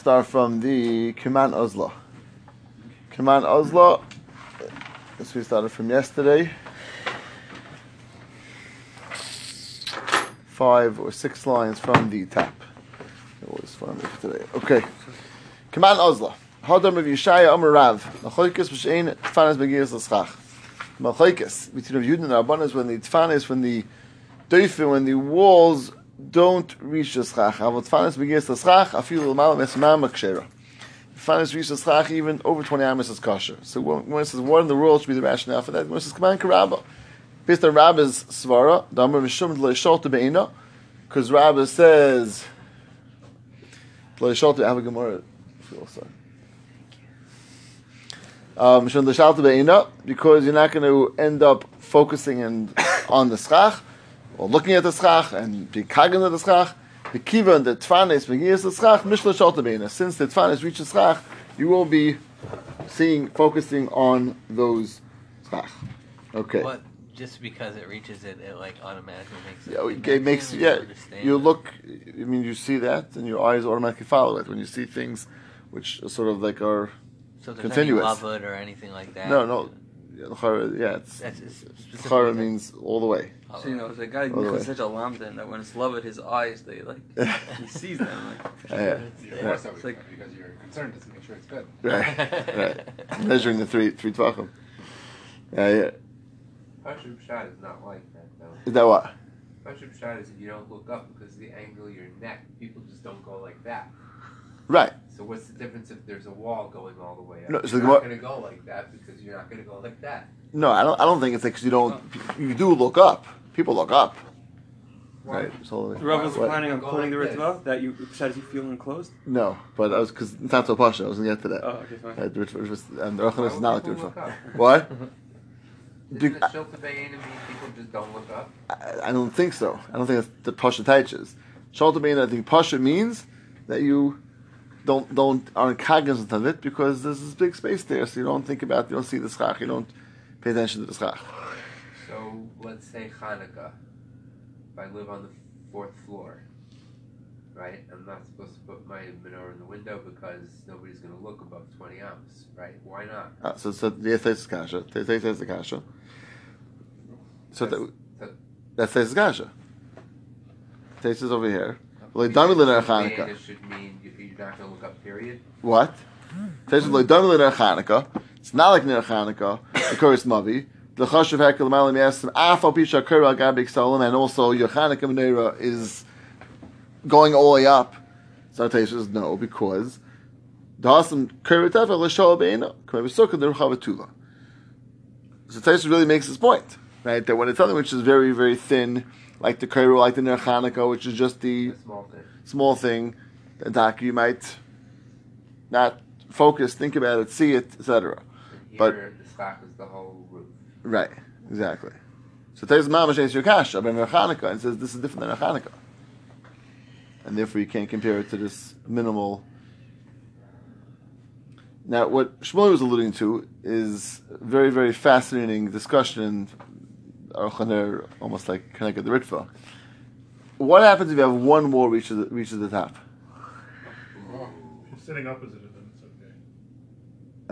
start from the Kiman Uzla. Kiman Uzla, this we started from yesterday. Five or six lines from the top. It was fun today. Okay. Kiman Uzla. Hadam of Yeshaya Amar Rav. Machoikis b'shein tfanas begiras l'schach. Machoikis between Rav Yudin and Rabbanas when the tfanas when the doifin when the walls don't reach the schach. Avot tfanas begiras l'schach afilu l'mal mesmam akshera. Tfanas reach the schach even over twenty amas is kosher. So when, it says what in the world should be the rationale for that? When it says Kiman Karabba. Based on Rabba's svara, Damar Mishum Leishalta Be'ina, because Rabba says Leishalta have a Gemara. Um, because you're not going to end up focusing and on the schach or looking at the schach and being kagan of the schach. The kiva and the tfanes begins the schach mishla shalta Since the tfanes reach the schach, you will be seeing focusing on those schach. Okay. But just because it reaches it, it like automatically makes it. Yeah, it makes yeah. You look. I mean, you see that, and your eyes automatically follow it when you see things which sort of like are so continuous. Any love it or anything like that. No, no. Yeah, it's, chara means all the way. So you know, the guy who's such a lamdan that when it's love at his eyes, they like he sees them. Like, yeah, yeah. yeah. It's like because you're concerned to make sure it's good. Right, right. Measuring the three three tvachim. Yeah, yeah. Pashut Pshat is not like that though. Is that what? Pashut Pshat is if you don't look up because of the angle of your neck, people just don't go like that. Right. So what's the difference if there's a wall going all the way up? No, so you're not going to go like that because you're not going to go like that. No, I don't. I don't think it's because you don't. You do look up. People look up. Why? Right. So, the Rav was planning on quoting the Ritva that you said you feel enclosed. No, but I was because it's not so pasha. I was going to get to that. Oh, okay, fine. Uh, the Ritva, and the Rachman is not like the Ritva. What? Isn't it Shilta mean people just don't look up? I, I, don't think so. I don't think that's the pasha teaches. Shalta I think pasha means that you don't don't aren't cognizant of it because there's this big space there, so you don't think about you don't see the schach, you don't pay attention to the schach. So let's say Hanukkah. If I live on the fourth floor, right? I'm not supposed to put my menorah in the window because nobody's going to look above 20 amos, right? Why not? Ah, so so the says kasha. The says the kasha. So that that says kasha. Taste is over here. Hanukkah. should mean you're not going to look up. Period. What? Taste like Hanukkah. It's not like Ner Hanukkah. The Koris Mavi. The Chashav Hekel Malim Yasim Afal Pisha Kura Gabik Salam, and also your Hanukkah Menorah is going all the way up. So Taisa says no because the Hasam Kura Tefa L'Shol Beina K'mei B'Sukkah Neruchavatula. So Taisa really makes this point, right? That when it's something which is very very thin like the Kairu, like the Ner Hanukkah, which is just the small thing, small thing that you might not focus, think about it, see it, etc. But the stock is the whole roof. Right, exactly. So Tez Mamash is your kasha, but Ner Hanukkah, and says this is different than Ner Hanukkah. And therefore you can't compare it to this minimal. Now, what Shmuel was alluding to is a very, very fascinating discussion Aruch almost like connected the Ritva. What happens if you have one wall reaches the, reaches the top? If sitting opposite of them, it's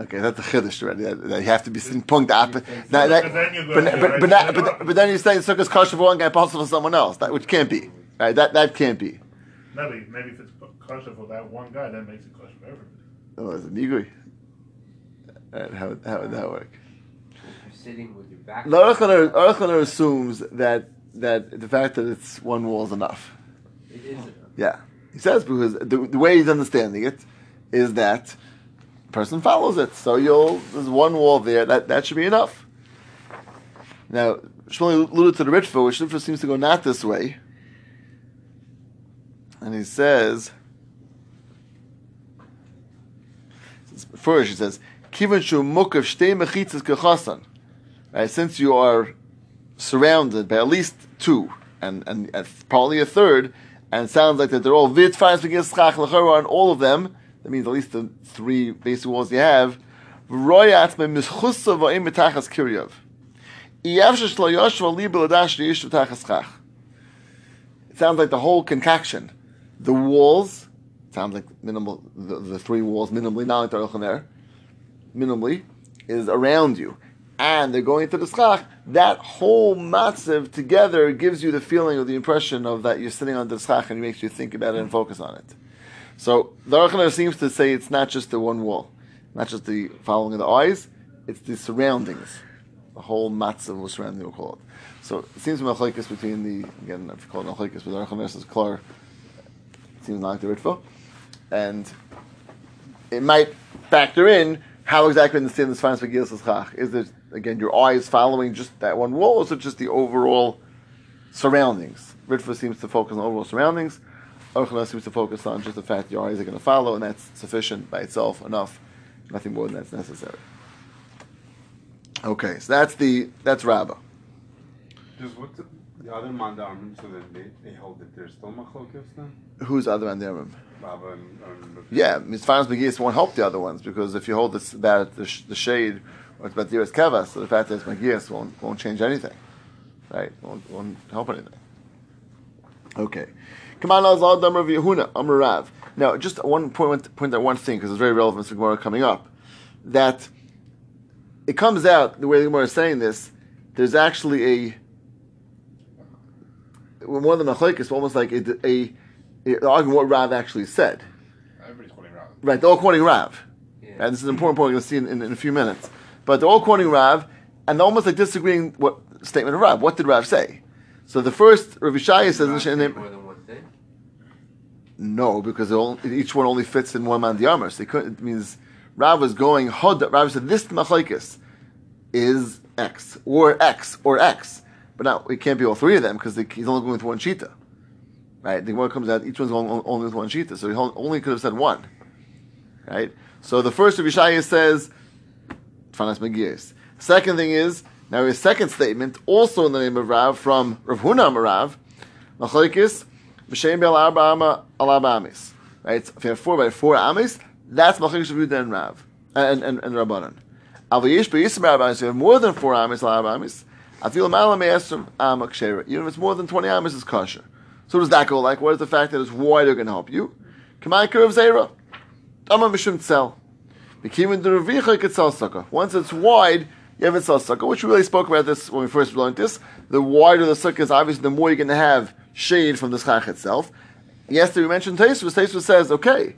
okay. Okay, that's a chiddush already. That, that you have to be sitting punkt up. But, but, but, but, but, but, then you're saying sukkah's kosher for one guy, possible for someone else. That which can't be. Right? That that can't be. Maybe maybe if it's kosher for that one guy, that makes it kosher for everybody. Oh, is it migui? Right, how how would that work? Sitting with your back. The assumes that that the fact that it's one wall is enough. It is enough. Yeah, he says because the, the way he's understanding it is that the person follows it. So you'll there's one wall there that that should be enough. Now Shmuel alluded to the Ritva, which Ritva seems to go not this way, and he says. First, he says, "Kivan shu mukav shtei mechitzas kechasan." Right? Since you are surrounded by at least two and, and, probably a third, and sounds like that they're all vitfires against schach and all of them, that means at least the three basic walls you have, it sounds like the whole concoction, the walls sounds like minimal. The, the three walls minimally, not like the there, minimally is around you, and they're going to the schach. That whole matziv together gives you the feeling or the impression of that you're sitting on the schach, and it makes you think about it and focus on it. So the Aruch seems to say it's not just the one wall, not just the following of the eyes, it's the surroundings, the whole matzav was surrounding. We'll call it. So it seems a between the again, if you call it a but the Aruch is klar. It seems not like the Ritva, and it might factor in how exactly understand this finance Megillas Chach? Is it again your eyes following just that one wall, or is it just the overall surroundings? Ritva seems to focus on overall surroundings. Orchana seems to focus on just the fact your eyes are going to follow, and that's sufficient by itself, enough. Nothing more than that's necessary. Okay, so that's the that's Rabbah. Just what the, the other mandarim, so that they, they hold that there's still machlokes then? Who's other mandarim? Baba and, and Yeah, Mitzvahs Megis won't help the other ones because if you hold this about the, sh- the shade or it's about Diras Kevas, so the fact that it's Megis won't, won't change anything. Right? Won't, won't help anything. Okay. Come on, Azal Damar Yehuna, Amar Rav. Now, just one point, point out one thing because it's very relevant to Gemara coming up. That it comes out, the way the Gemara is saying this, there's actually a more than a it's almost like a, a arguing what Rav actually said. Everybody's quoting Rav. Right, they're all quoting Rav. Yeah. And this is an important point we're going to see in, in, in, a few minutes. But they're all quoting Rav, and they're almost like disagreeing what statement of Rav. What did Rav say? So the first Rav Yishaya says, in, more than one thing. no, because all, each one only fits in one man the armor. So it means Rav was going, Hod, Rav said, this machlaikis is X, or X, or X. But now, it can't be all three of them, because he's only going with one shita. Right? The one comes out, each one's going only with one shita, so he only could have said one. Right? So the first of Yishaya says, Fanas Megiyas. Second thing is, now his second statement, also in the name of Rav, from Rav Huna Rav, Machlokes, B'Shem Bel Arba Ama. Right? If you have four by four Amis, that's Machlokes Rav Yehuda and Rav, and, and, and Rabbanan. Avayish B'Yisrael Amis, if you have more than four Amis, Alaba Amis, Even uh, if it's more than 20 Amis, it's kosher. So does that go like? What is the fact that it's wider going to help you? Kamai Kurv Zera. Amar Mishum Sukkah. Once it's wide, you have a sukkah, which we really spoke about this when we first learned this. The wider the sukkah is, obviously, the more you're going to have shade from the schach itself. Yesterday we mentioned Taisvus. Taisvus says, okay,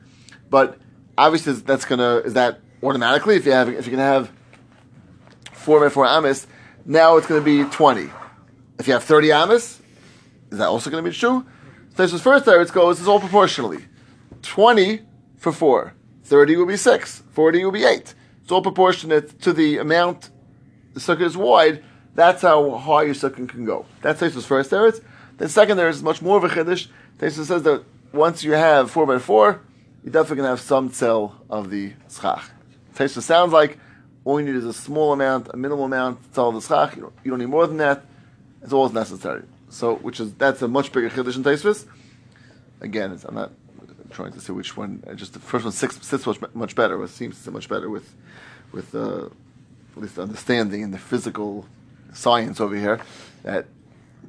but obviously that's going to, is that automatically, if you have, if you can have four by four amis, now it's going to be 20. If you have 30 amis, is that also going to be true? Taisvus first there, it goes, it's all proportionally. 20 for 4. 30 will be 6. 40 will be 8. It's all proportionate to the amount the sukkah is wide. That's how high your sukkah can go. That's Taisvus first there. Then second there is much more of a chiddush. Taisvus says that once you have 4 by 4, you're definitely going to have some tzel of the schach. Taisvus sounds like all you need is a small amount, a minimal amount, tzel of the. You don't, you don't need more than that. It's always necessary. So, which is that's a much bigger chiddush in Taisvus. Again, I'm not trying to say which one. uh, Just the first one sits, sits much, much better. It seems to sit much better with, with uh, at least understanding and the physical science over here. That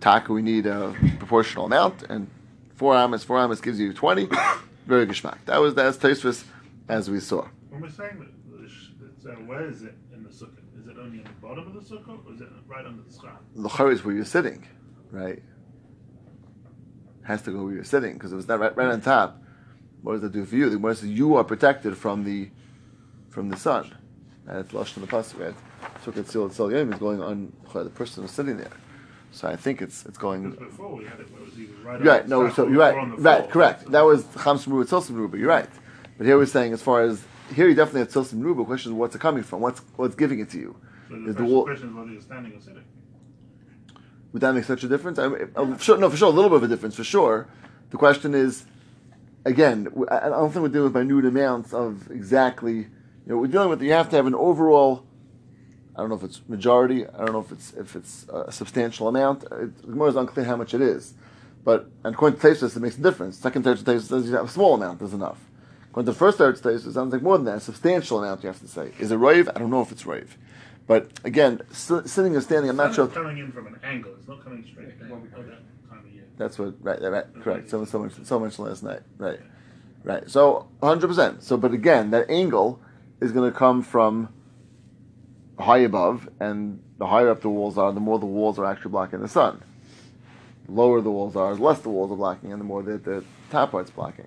taka we need a proportional amount, and four amas, four amas gives you twenty. Very geschmack. That was that's Taisvus as we saw. When we're saying that, the sh- it's, uh, where is it in the sukkah? Is it only at the bottom of the sukkah, or is it right under the schach? The is where you're sitting, right? Has to go where you're sitting because if it's not right, right on top, what does that do for you? The Gemara says you are protected from the from the sun. And it's lush in the pasuk, right? Sil sil yom is going on the person who's sitting there. So I think it's it's going before we had it where it was either right right. No, so you're right. Right, correct. That was Chams Ruba, Tzilsim Ruba. You're right. But here we're saying, as far as here, you definitely have Tzilsim Ruba. Question is, what's it coming from? What's what's giving it to you? So Is the the wall- question is whether you're standing or sitting. Would that make such a difference? I, I, sure, no, for sure, a little bit of a difference, for sure. The question is, again, I don't think we're dealing with minute amounts of exactly. You know, we're dealing with you have to have an overall. I don't know if it's majority. I don't know if it's if it's a substantial amount. It, the Gemara is unclear how much it is, but and according to Tesis, it makes a difference. Second Tesis says you have a small amount is enough. According to the first Tesis, it sounds like more than that. A substantial amount you have to say. Is it rave? I don't know if it's rave. But again, s- sitting or standing, I'm not It's sure. coming in from an angle. It's not coming straight down. That time of year. That's what right, right, correct. So so much so much last night, right? Right. So 100%. So, but again, that angle is going to come from high above, and the higher up the walls are, the more the walls are actually blocking the sun. The lower the walls are, the less the walls are blocking, and the more the, the top part's blocking.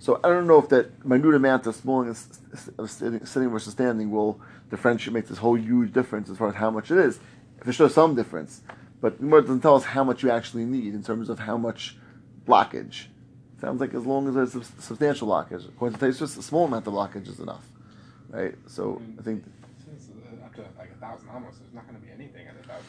So I don't know if that minute amount of small of sitting, versus standing will differentiate, make this whole huge difference as far as how much it is. If it shows some difference, but it doesn't tell us how much you actually need in terms of how much blockage. Sounds like as long as there's a substantial blockage. According to Taisus, a small amount of blockage is enough, right? So I think Since uh, up to like a thousand amos, there's not going to be anything at a thousand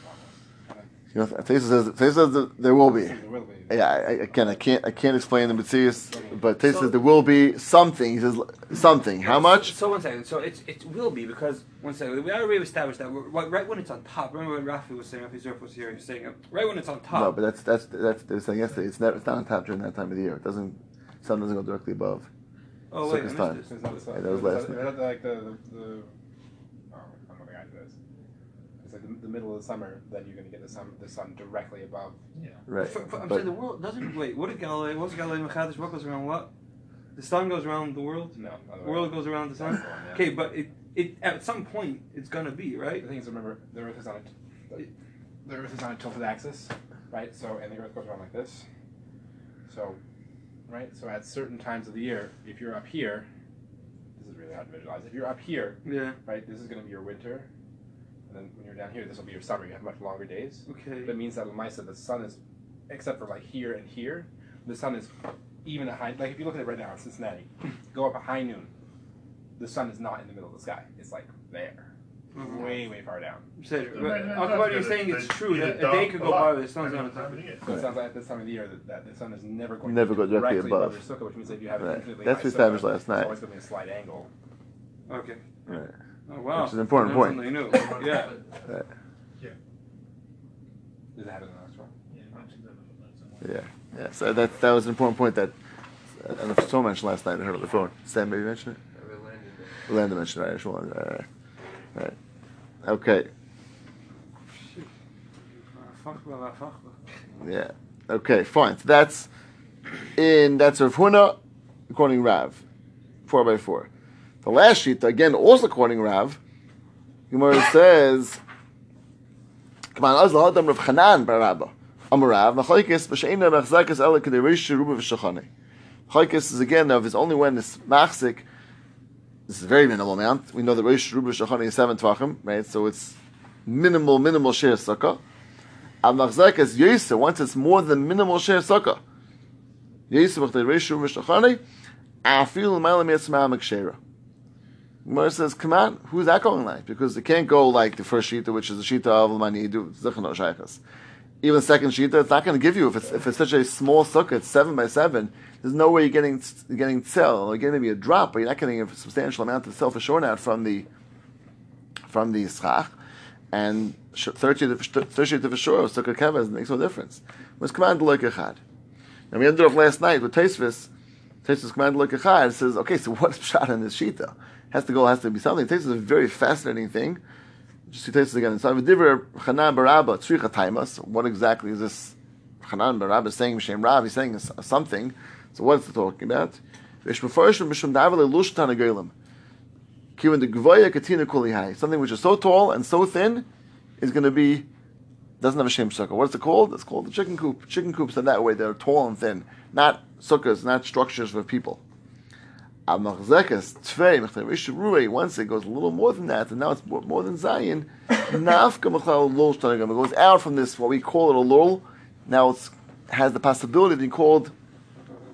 amos. You know, Taisus says Taisus says that there will be. There will be. Yeah, I, I, again, I can't I can't explain the Matthias, but Taisus says there will be something. He says something. How much? So, so one second. So it's it will be because one second. We already established that we're- right, right when it's on top. Remember when Rafi was saying, Rafi Zerf was here, he was saying uh, right when it's on top. No, but that's that's that's they were saying yesterday. It's never it's not on top during that time of the year. It doesn't sun doesn't go directly above. oh wait, I missed time. this. There's not- so- Yeah, that was last night. Like the, the, the oh, I don't know the guy to this. It's like the, the middle of the summer, then you're going to get the sun, the sun directly above. Yeah. Right. For, for, I'm But- saying the world doesn't wait. What did Galileo? What's Galileo Machadish? What goes around what? The sun goes around the world. No, The world goes around the sun. That's the one, yeah. Okay, but it it at some point it's gonna be right. The thing is, remember, the Earth is on a the, the Earth is on a tilted axis, right? So, and the Earth goes around like this. So, right. So, at certain times of the year, if you're up here, this is really hard to visualize. If you're up here, Yeah. right, this is going to be your winter, and then when you're down here, this will be your summer. You have much longer days. Okay. That means that Lamaisa, the sun is, except for like here and here, the sun is even at high. Like if you look at it right now in Cincinnati, go up at high noon, the sun is not in the middle of the sky. It's like there, Mhm. way way far down. So, Right, but, right, Uncle you're saying it's true that a day could go by with the sun's not on the time top. of the year. So it sounds like at this time of the year that, that the sun is never going Never to go directly directly above. your sukkah, which means that if you have an Right. infinitely That's high we established sukkah, last night. It's always going to be a slight angle. Okay. Right. Oh wow. Which is an important Learned point. Something new. Yeah. Right. Does it have it in the? Yeah, it that in the footnotes somewhere. Yeah. Yeah. So that that was an important point that uh, I don't know if Tom mentioned last night. I heard on the phone. Sam maybe you mentioned it. Never landed there. Orlando mentioned it. Right. Sure. Right. Right. right. Okay. Fuck, fuck, fuck. Yeah. Okay. Fine. So that's in that's Rav Huna according Rav, four by four. The last sheet again also according Rav. Gemara says, "Come on, Azal Adam Rav Chanan bar Rabba." Amarav Machlekes b'sheina machzakas ela kedei reish ruba v'shachane. Machlekes is again of is only when this machzik. This is very minimal amount. We know that reish ruba v'shachane is seven tvachim, right? So it's minimal, minimal share sukkah. Al machzakas yisa once it's more than minimal share sukkah. Yisa b'chdei reish ruba v'shachane. Afil l'mayla mitzvah mekshera. Gemara says, "Come on, who's that going like? Because it can't go like the first shita, which is the shita of Manidu Zechano Shaychas. Even the second shita, it's not going to give you if it's if it's such a small sukkah, it's seven by seven. There's no way you're getting getting tzel. You're getting maybe a drop, but you're not getting a substantial amount of tzel for sure now from the from the schach. And third shita, for sure, sukkah kevaz makes no difference. Was command look echad. And we ended off last night with Taisvis. Taisvis command look echad. It says, okay, so what's shot in this shita? Has to go, has to be something. Taisvis is a very fascinating thing. Just see Taisvis again. So Diver Chanan Barabba Tzricha Taimas. What exactly is this Chanan Barabba saying? Mishem Rav, he's saying something. So what is it talking about? Something which is so tall and so thin is going to be doesn't have a shem sukkah. What's it called? It's called the chicken coop. Chicken coops are that way. They're tall and thin, not sukkahs, not structures for people. Al machzekas tvei mechtav ishrui. Once it goes a little more than that, and now it's more, more than zayin. Nafka mechal lul shtanagam. It goes out from this what we call it a lul. Now it has the possibility of being called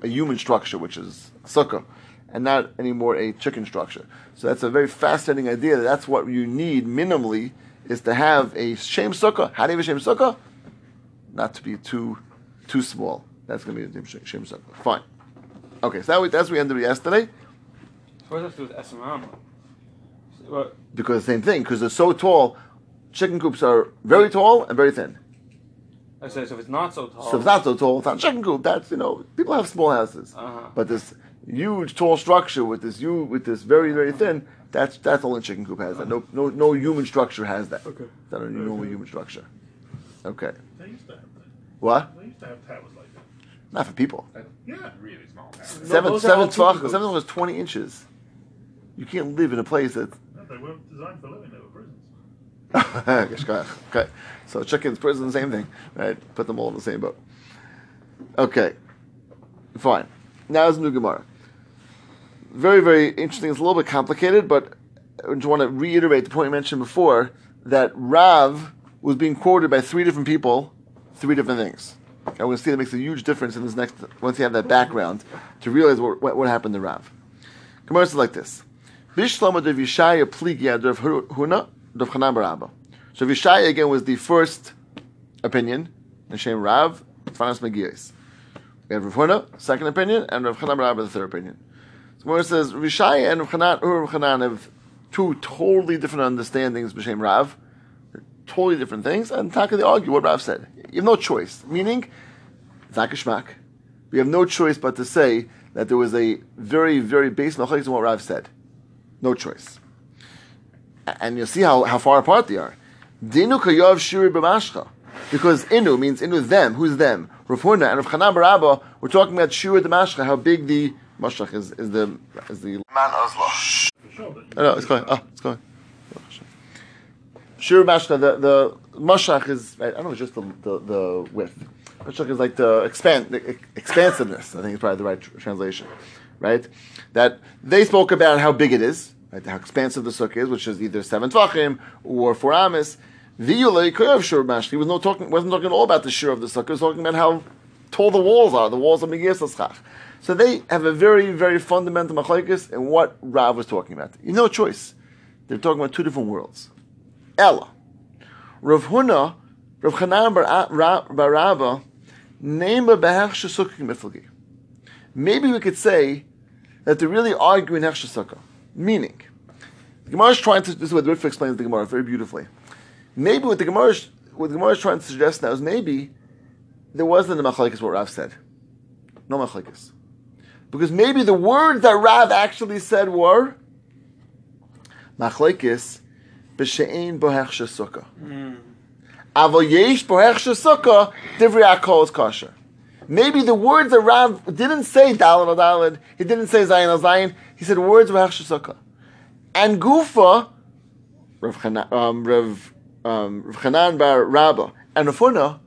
a human structure, which is sukkah, and not anymore a chicken structure. So that's a very fascinating idea. That that's what you need minimally is to have a shem sukkah. How do you have a shem sukkah? Not to be too too small. That's going to be a shem sukkah. Fine. Okay, so that we, that's what we ended with yesterday. So what does that have to do with SMM? What? Because the same thing, because they're so tall, chicken coops are very tall and very thin. I say so if it's not so tall. So if it's not so tall, it's not a chicken coop. That's you know, people have small houses, Uh-huh. but this huge tall structure with this you with this very very thin, that's that's only chicken coop has that. No no no human structure has that. Okay. Not a normal human structure. Okay. They used to have that. What? They used to have towers like that. Not for people. Yeah. Really small. Seven those are seven all seven tvach is twenty inches. You can't live in a place that. No, they weren't designed for living. They were prisons. okay, so chickens, prison, same thing, right? Put them all in the same boat. Okay, fine. Now is new Gemara. Very, very interesting. It's a little bit complicated, but I just want to reiterate the point I mentioned before that Rav was being quoted by three different people, three different things. We're going to see that makes a huge difference in this next, once you have that background, to realize what, what, what happened to Rav. Gemara says like this. Bishlama de Vishaya Pligia de Huna de Chanan. So Vishaya again was the first opinion, Hashem Rav, Fanas Megiyos. We have Rav Huna, second opinion, and Rav Chanan Barabba, the third opinion. So Gemara says Vishaya and Rav Chanan, Rav Chanan have two totally different understandings of Hashem Rav. Totally different things, and Taka they argue what Rav said. You have no choice. Meaning, Zakashmak. We have no choice but to say that there was a very, very base machlekes in what Rav said. No choice. And you'll see how, how far apart they are. Dinu kayov shiri b'mashcha. Because inu means inu them. Who's them? Rav Huna and Rav Chanan Barabba. We're talking about shiri b'mashcha. How big the mashach is, is the is the man sure. But No, it's going. Oh, it's going. Shir Mashka, the, the Mashach is, I don't know, it's just the, the, the width. Mashach is like the, expand, the expansiveness, I think is probably the right tr- translation. Right? That they spoke about how big it is, right? how expansive the sukkah is, which is either seven tvachim or four amis. V'yulei koyav Shir Mashka. He was not talking, wasn't talking at all about the shir of the sukkah, he was talking about how tall the walls are, the walls of Megillas Eschach. So they have a very, very fundamental machlekes in what Rav was talking about. You no choice. They're talking about two different worlds. Ella. Rav Huna, Rav Chanan bar Ra- Maybe we could say that they're really arguing hech shesukah. Meaning, the Gemara is trying to, this is what the Ritva explains the Gemara very beautifully. Maybe what the Gemara is, what the Gemara is trying to suggest now is maybe there wasn't a machlekes what Rav said. No machlekes. Because maybe the words that Rav actually said were machlekes b'she'ein bohech shesukah. Avol hmm. Kosher. Maybe the words that Rav didn't say dalad al dalad, he didn't say zayin al zayin, he said words bohech shesukah. And Gufa, Rav Chanan, um, Rav, um, Rav Chanan bar Rabba, and Rav Huna,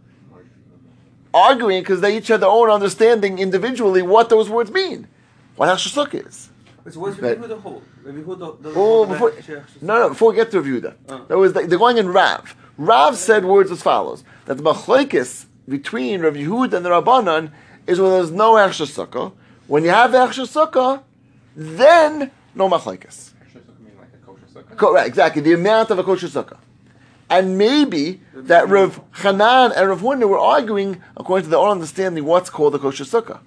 arguing because they each had their own understanding individually what those words mean. What Hashasuk is. So what's. Rabbi hold? Rabbi Yehuda Oh, before, no, no, before we get to Revuda. Oh. That was, they're going in Rav. Rav said words as follows, that the machlekes between Rav Yehud and the Rabbanan is when there's no Hashasukah. When you have Hashasukah, then no machlekes. Sukkah like a kosher sukkah? Co- Right, exactly. The amount of a kosher sukkah. And maybe that Rav Hanan and Rav Huna were arguing, according to their own understanding, what's called a kosher sukkah.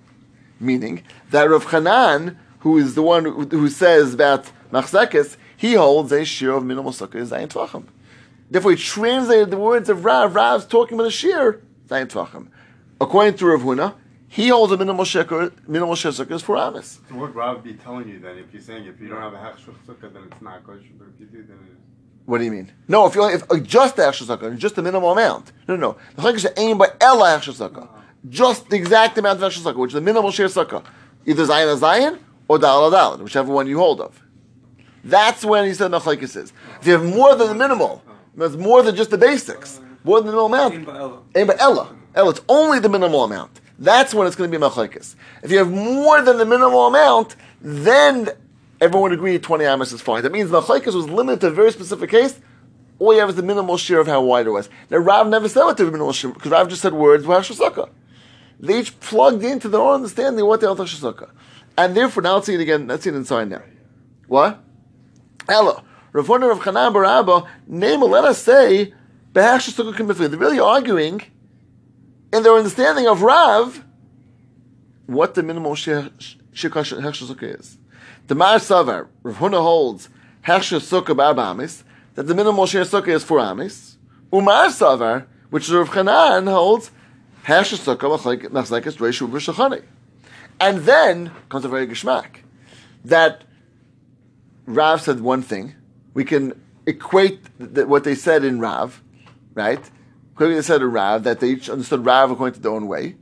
Meaning that Rav Hanan, who is the one who, who says about machzekes, he holds a shir of minimal sukkah is zayin tvachim. Therefore, he translated the words of Rav. Rav's talking about a zayin tvachim. According to Rav Huna, he holds a minimal shir, minimal is four amis. So what Rav be telling you then? If you're saying if you don't have a sukkah, then it's not kosher. But if you do, then it is. What do you mean? No, if you only, if uh, just the extra sukkah, just the minimal amount. No, no, no. The chayk is aimed by ella extra sukkah, just the exact amount of extra sukkah, which is the minimal share sukkah, either zayin a zayin or dal a dal, whichever one you hold of. That's when he said the machlekes is. If you have more than the minimal, that's more than just the basics, more than the minimal amount. Aim. By ella, ella, it's only the minimal amount. That's when it's going to be machlekes. If you have more than the minimal amount, then everyone would agree 20 amas is fine. That means machlekes was limited to a very specific case. All you have is the minimal share of how wide it was. Now Rav never said what the minimal share because Rav just said words sukkah. They each plugged into their own understanding what the al and therefore now let's see it again. Let's see it inside now. What? Ella. Rav Huna Rav Chanan Barabba, name let us say. They're really arguing in their understanding of Rav what the minimal Hechsher Sukkah is. The Mar Savar, Rav Huna holds Hechsher Sukkah Barbamis, that the minimal shir Sukkah is four Amis. Umar Savar, which is Rav Chanan holds Hechsher Sukkah Machzekes Reishu V'Shachani. And then comes a very geschmack that Rav said one thing. We can equate th- what they said in Rav, right? Equate they said in Rav, that they each understood Rav according to their own way.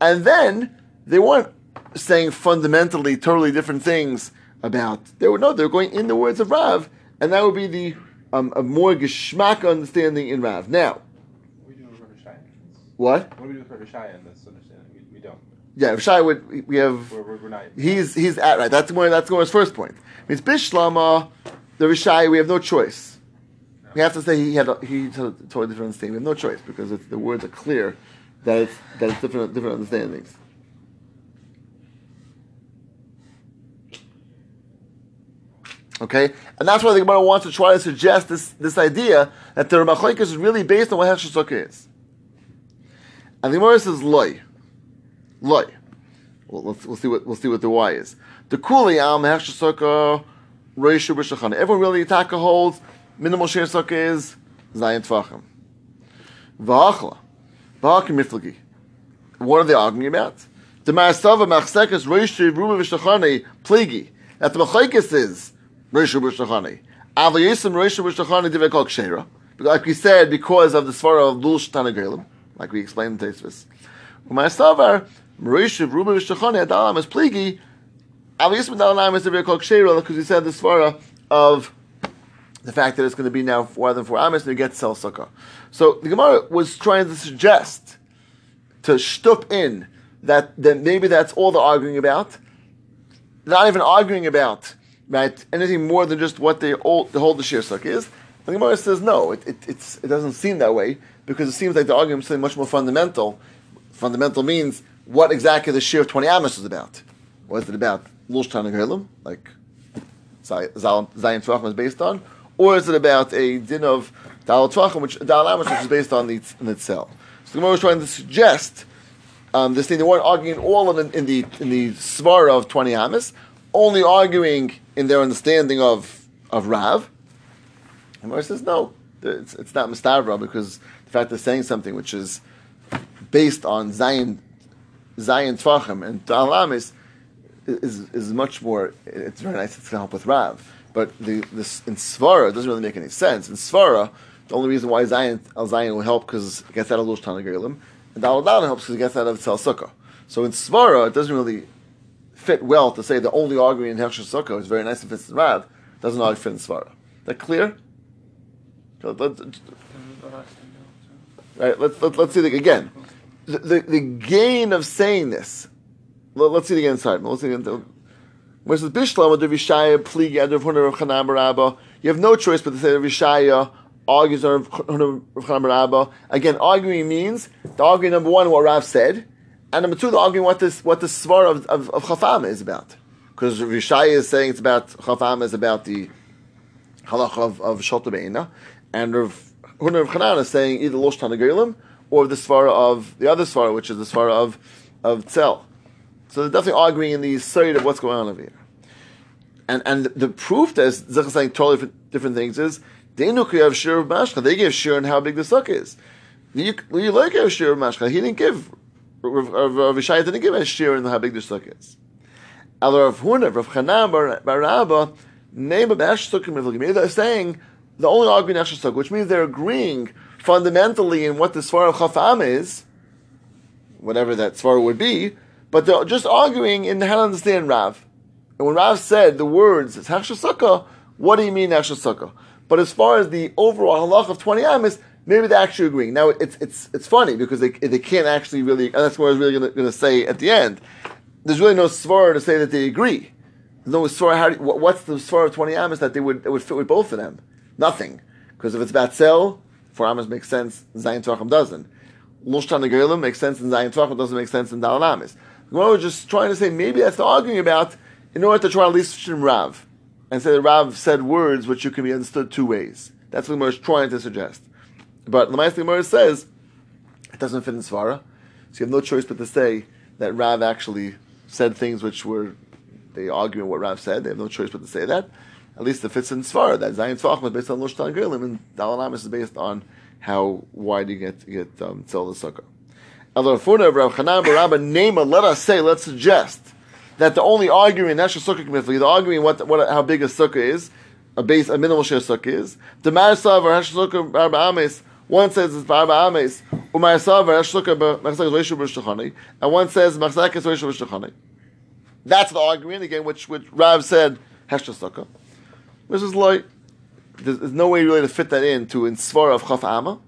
And then they weren't saying fundamentally totally different things about. They were no, they were going in the words of Rav, and that would be the um, a more geschmack understanding in Rav. Now, What do we do with what? What do we do with Shai in this understanding? We, we don't. Yeah, Shai would we have We're, we're, we're not. he's he's at right. That's where that's Gomer's first point. Means Bishlama, the Rishai, we have no choice. We have to say he had a, he had a totally different understanding. We have no choice because the words are clear that it's that it's different different understandings. Okay, and that's why the Gemara wants to try to suggest this, this idea that the Ramachlik is really based on what Hechsher is. And the Gemara says loy, loy. Well, let's, we'll see what we'll see what the why is. The Kuli um, am Hechsher Sukkah Reishu B'Shachan. Everyone really Taka holds minimal share Sukkah is Zayin Tvachim. V'Achla V'Hakim Miflagi. What are they arguing about? The Ma'asava Machsekas Reishu Ruba V'Shachani Pligi. That the Machlekes is Reishu B'Shachani. Av Yisim Reishu B'Shachani Divek Kol Kshera. Like we said, because of the Svara of Lul Shtanagelim, like we explained in Tesvis. U'Ma'asavar Reishu Ruba V'Shachani Adalam is Pligi. Av Yisim Adalam is Divek Kol Kshera because he said the Svara of the fact that it's going to be now more than four amas and you get to sell sukkah. So the Gemara was trying to suggest to shtup in that, that maybe that's all they're arguing about. Not even arguing about right anything more than just what they all the whole the shir sukkah is. The Gemara says no, it, it, it doesn't seem that way because it seems like the argument is something much more fundamental. Fundamental means what exactly the shir of 20 amas is about. What is it about? Tanagelim, like Zion Tvachim is based on, or is it about a din of Dal which Dal which is based on the in itself? So the Gemara was trying to suggest um, this thing. They weren't arguing all in, in the in the svara of twenty amis, only arguing in their understanding of of Rav. And Gemara says no, it's, it's not Mistavra because the fact they're saying something which is based on Zion Zion Tvachim and Dal Amis is, is much more. It's very nice. It's going to help with Rav. But the this in Svara doesn't really make any sense. In Svara, the only reason why Zion Al Zion will help because it gets out of Lush Tanagelim, and Dal Dal helps because it gets out of Tzal Sukkah. So in Svara, it doesn't really fit well to say the only arguing in Hechsher Sukkah is very nice if it's in Rav. Doesn't always fit in Svara. That clear? So let's, right, let's, let, let's see again. The, the, the gain of saying this. Let, us see it again inside. Let's see it again. Where it says Bishlam the Vishaya pligi ad Rav Huna Rav Chanam Rabba. You have no choice but to say the Vishaya argues on Rav Rabba. Again, arguing means the arguing number one what Rav said, and number two the arguing what this what the svar of of, of Chafam is about. Because Vishaya is saying it's about Chafam is about the halach of of Beina, and Rav Huna Rav Chanam is saying either Losh or the svara of the other svara, which is the svara of of Tzel. So they're definitely arguing in the side of what's going on over here. And and the proof that Zech is saying totally different, different things is they have shir of mashcha. They give shir on how big the sukkah is. You, like have shir of mashcha. He didn't give. Rav didn't give a shir on how big the sukkah is. Al Rav Huna, Rav Chanam Bar Rabba, name of Ash Sukkah Maybe they're saying the only argument Ash Sukkah, which means they're agreeing fundamentally in what the Svar of Chafam is, whatever that Svar would be, but they're just arguing in how to understand Rav. And when Rav said the words, it's Hechsher what do you mean Hechsher But as far as the overall halach of 20 amis, maybe they're actually agreeing. Now, it's, it's, it's funny because they, they can't actually really, and that's what I was really going to say at the end. There's really no svara to say that they agree. There's no svara, how do you, what's the svara of 20 amis that they would, it would fit with both of them? Nothing. Because if it's Batzel, for amis makes sense, Zayin Tvachim doesn't. Lushtan makes sense in Zayin Tvachim, doesn't make sense in Dalan Amis. Gemara was just trying to say maybe that's the arguing about in order to try to at least shim Rav and say that Rav said words which you can be understood two ways. That's what Gemara is trying to suggest. But Ma'aseh Gemara says it doesn't fit in Svara, so you have no choice but to say that Rav actually said things which were they arguing what Rav said. They have no choice but to say that. At least it fits in Svara. That Zayin Tzvachim is based on Lushtan Gerlim, and Dalan Amis is based on how wide you get get um, Tzel the Sukkah. Elorfuna of Rav Chanan Barabba Nema, let us say, let's suggest that the only arguing in Nesha Sukkah the arguing what, what how big a sukkah is, a base, a minimal share sukkah is, the Marasav or Nesha Sukkah Barba Ames, one says it's Barba Ames, Rashluka Machzak Reishu B'Shtachani, and one says is Reishu B'Shtachani. That's the argument again, which which Rav said Heshta Sukkah. This is like there's, no way really to fit that in to in Svara of Chaf Amma,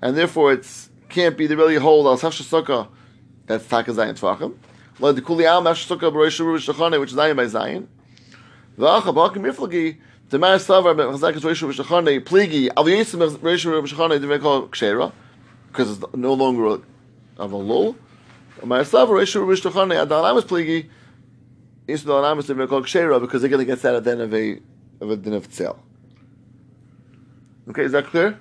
and therefore it's can't be the really hold al Heshta Sukkah. That's Taka Zayin Tvachim. Like the Kuli Am Heshta Sukkah B'Reishu B'Shtachani, which is Zayin by Zayin. V'acha B'Akim Miflagi. The Ma'asavar Machzak is Reishu B'Shtachani. Pligi Al Yisim Reishu B'Shtachani. They call Kshera because it's no longer of a lull. My slaver Rishu Rishtachane Adalam is pligi. Is the Adalam is the called Kshera because they're going to get that at the end of a of a din of tzel. Okay, is that clear?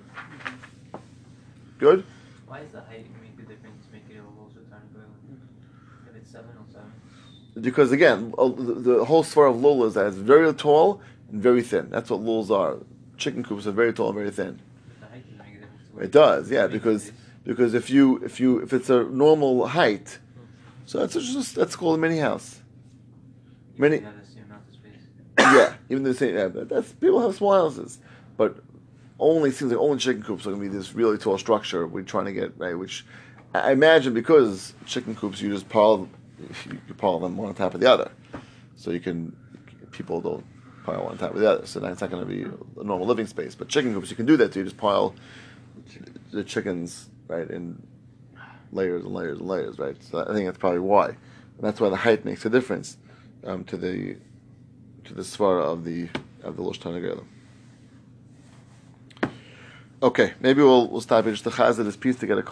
Good. Why is the height make the difference? Make it a so tiny, if it's seven or seven. Because again, the, the whole svar of lul is that it's very tall and very thin. That's what lulls are. Chicken coops are very tall and very thin. The height doesn't make a difference. to It does, yeah, because because if you if you if it's a normal height, so that's just that's called a mini house. You many- have the same amount of space. yeah, even the same. Yeah, that's people have small houses, but only seems like only chicken coops are going to be this really tall structure we're trying to get right. Which I imagine because chicken coops you just pile you, pile them one on top of the other, so you can people don't pile one on top of the other. So that's not going to be a normal living space. But chicken coops you can do that. So you just pile the chickens right in layers and layers and layers, right? So I think that's probably why, and that's why the height makes a difference um, to the to the svara of the of the Lush Tanagela. Okay, maybe we'll we'll stop here just this piece to get a